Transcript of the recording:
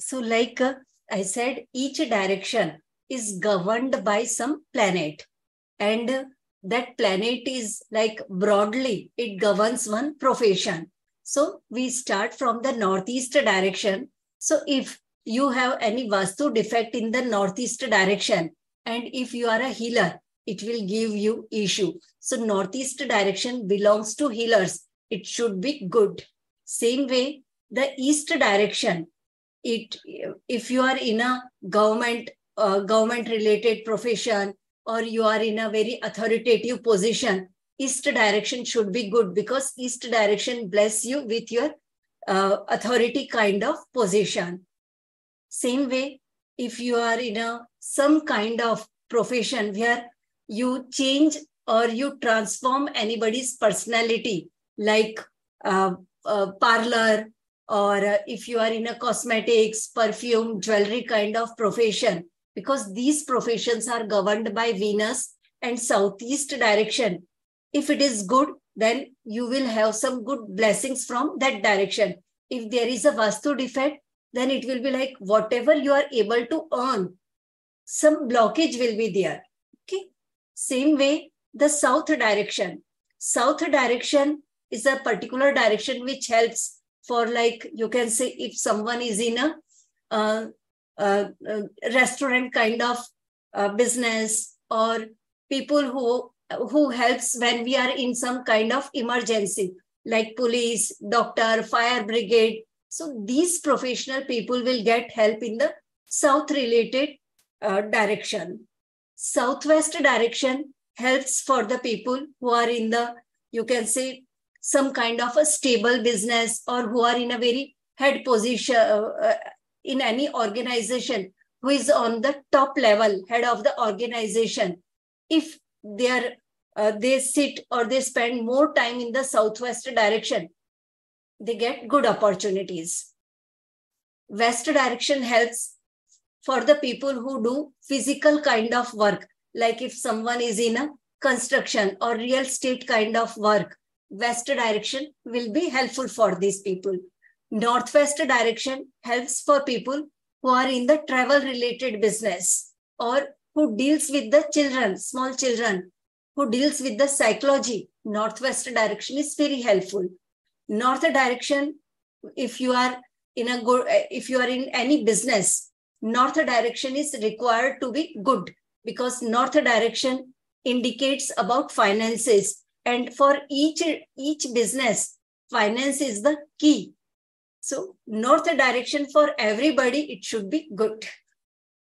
So, like uh, I said, each direction is governed by some planet. And that planet is like broadly, it governs one profession. So, we start from the northeast direction. So, if you have any vastu defect in the northeast direction, and if you are a healer, it will give you issue. So, northeast direction belongs to healers. It should be good. Same way, the east direction it if you are in a government uh, government related profession or you are in a very authoritative position east direction should be good because east direction bless you with your uh, authority kind of position. Same way if you are in a some kind of profession where you change or you transform anybody's personality like uh, uh, parlor or if you are in a cosmetics, perfume, jewelry kind of profession, because these professions are governed by Venus and southeast direction. If it is good, then you will have some good blessings from that direction. If there is a Vastu defect, then it will be like whatever you are able to earn, some blockage will be there. Okay. Same way, the south direction. South direction is a particular direction which helps for like you can say if someone is in a, uh, uh, restaurant kind of business or people who who helps when we are in some kind of emergency like police doctor fire brigade. So these professional people will get help in the south related uh, direction. Southwest direction helps for the people who are in the you can say some kind of a stable business or who are in a very head position uh, uh, in any organization who is on the top level head of the organization. If they are uh, they sit or they spend more time in the southwest direction they get good opportunities. West direction helps for the people who do physical kind of work. Like if someone is in a construction or real estate kind of work west direction will be helpful for these people. Northwest direction helps for people who are in the travel related business or who deals with the children, small children, who deals with the psychology. Northwest direction is very helpful. North direction, if you are in a good, if you are in any business, north direction is required to be good because north direction indicates about finances and for each each business finance is the key. So north direction for everybody it should be good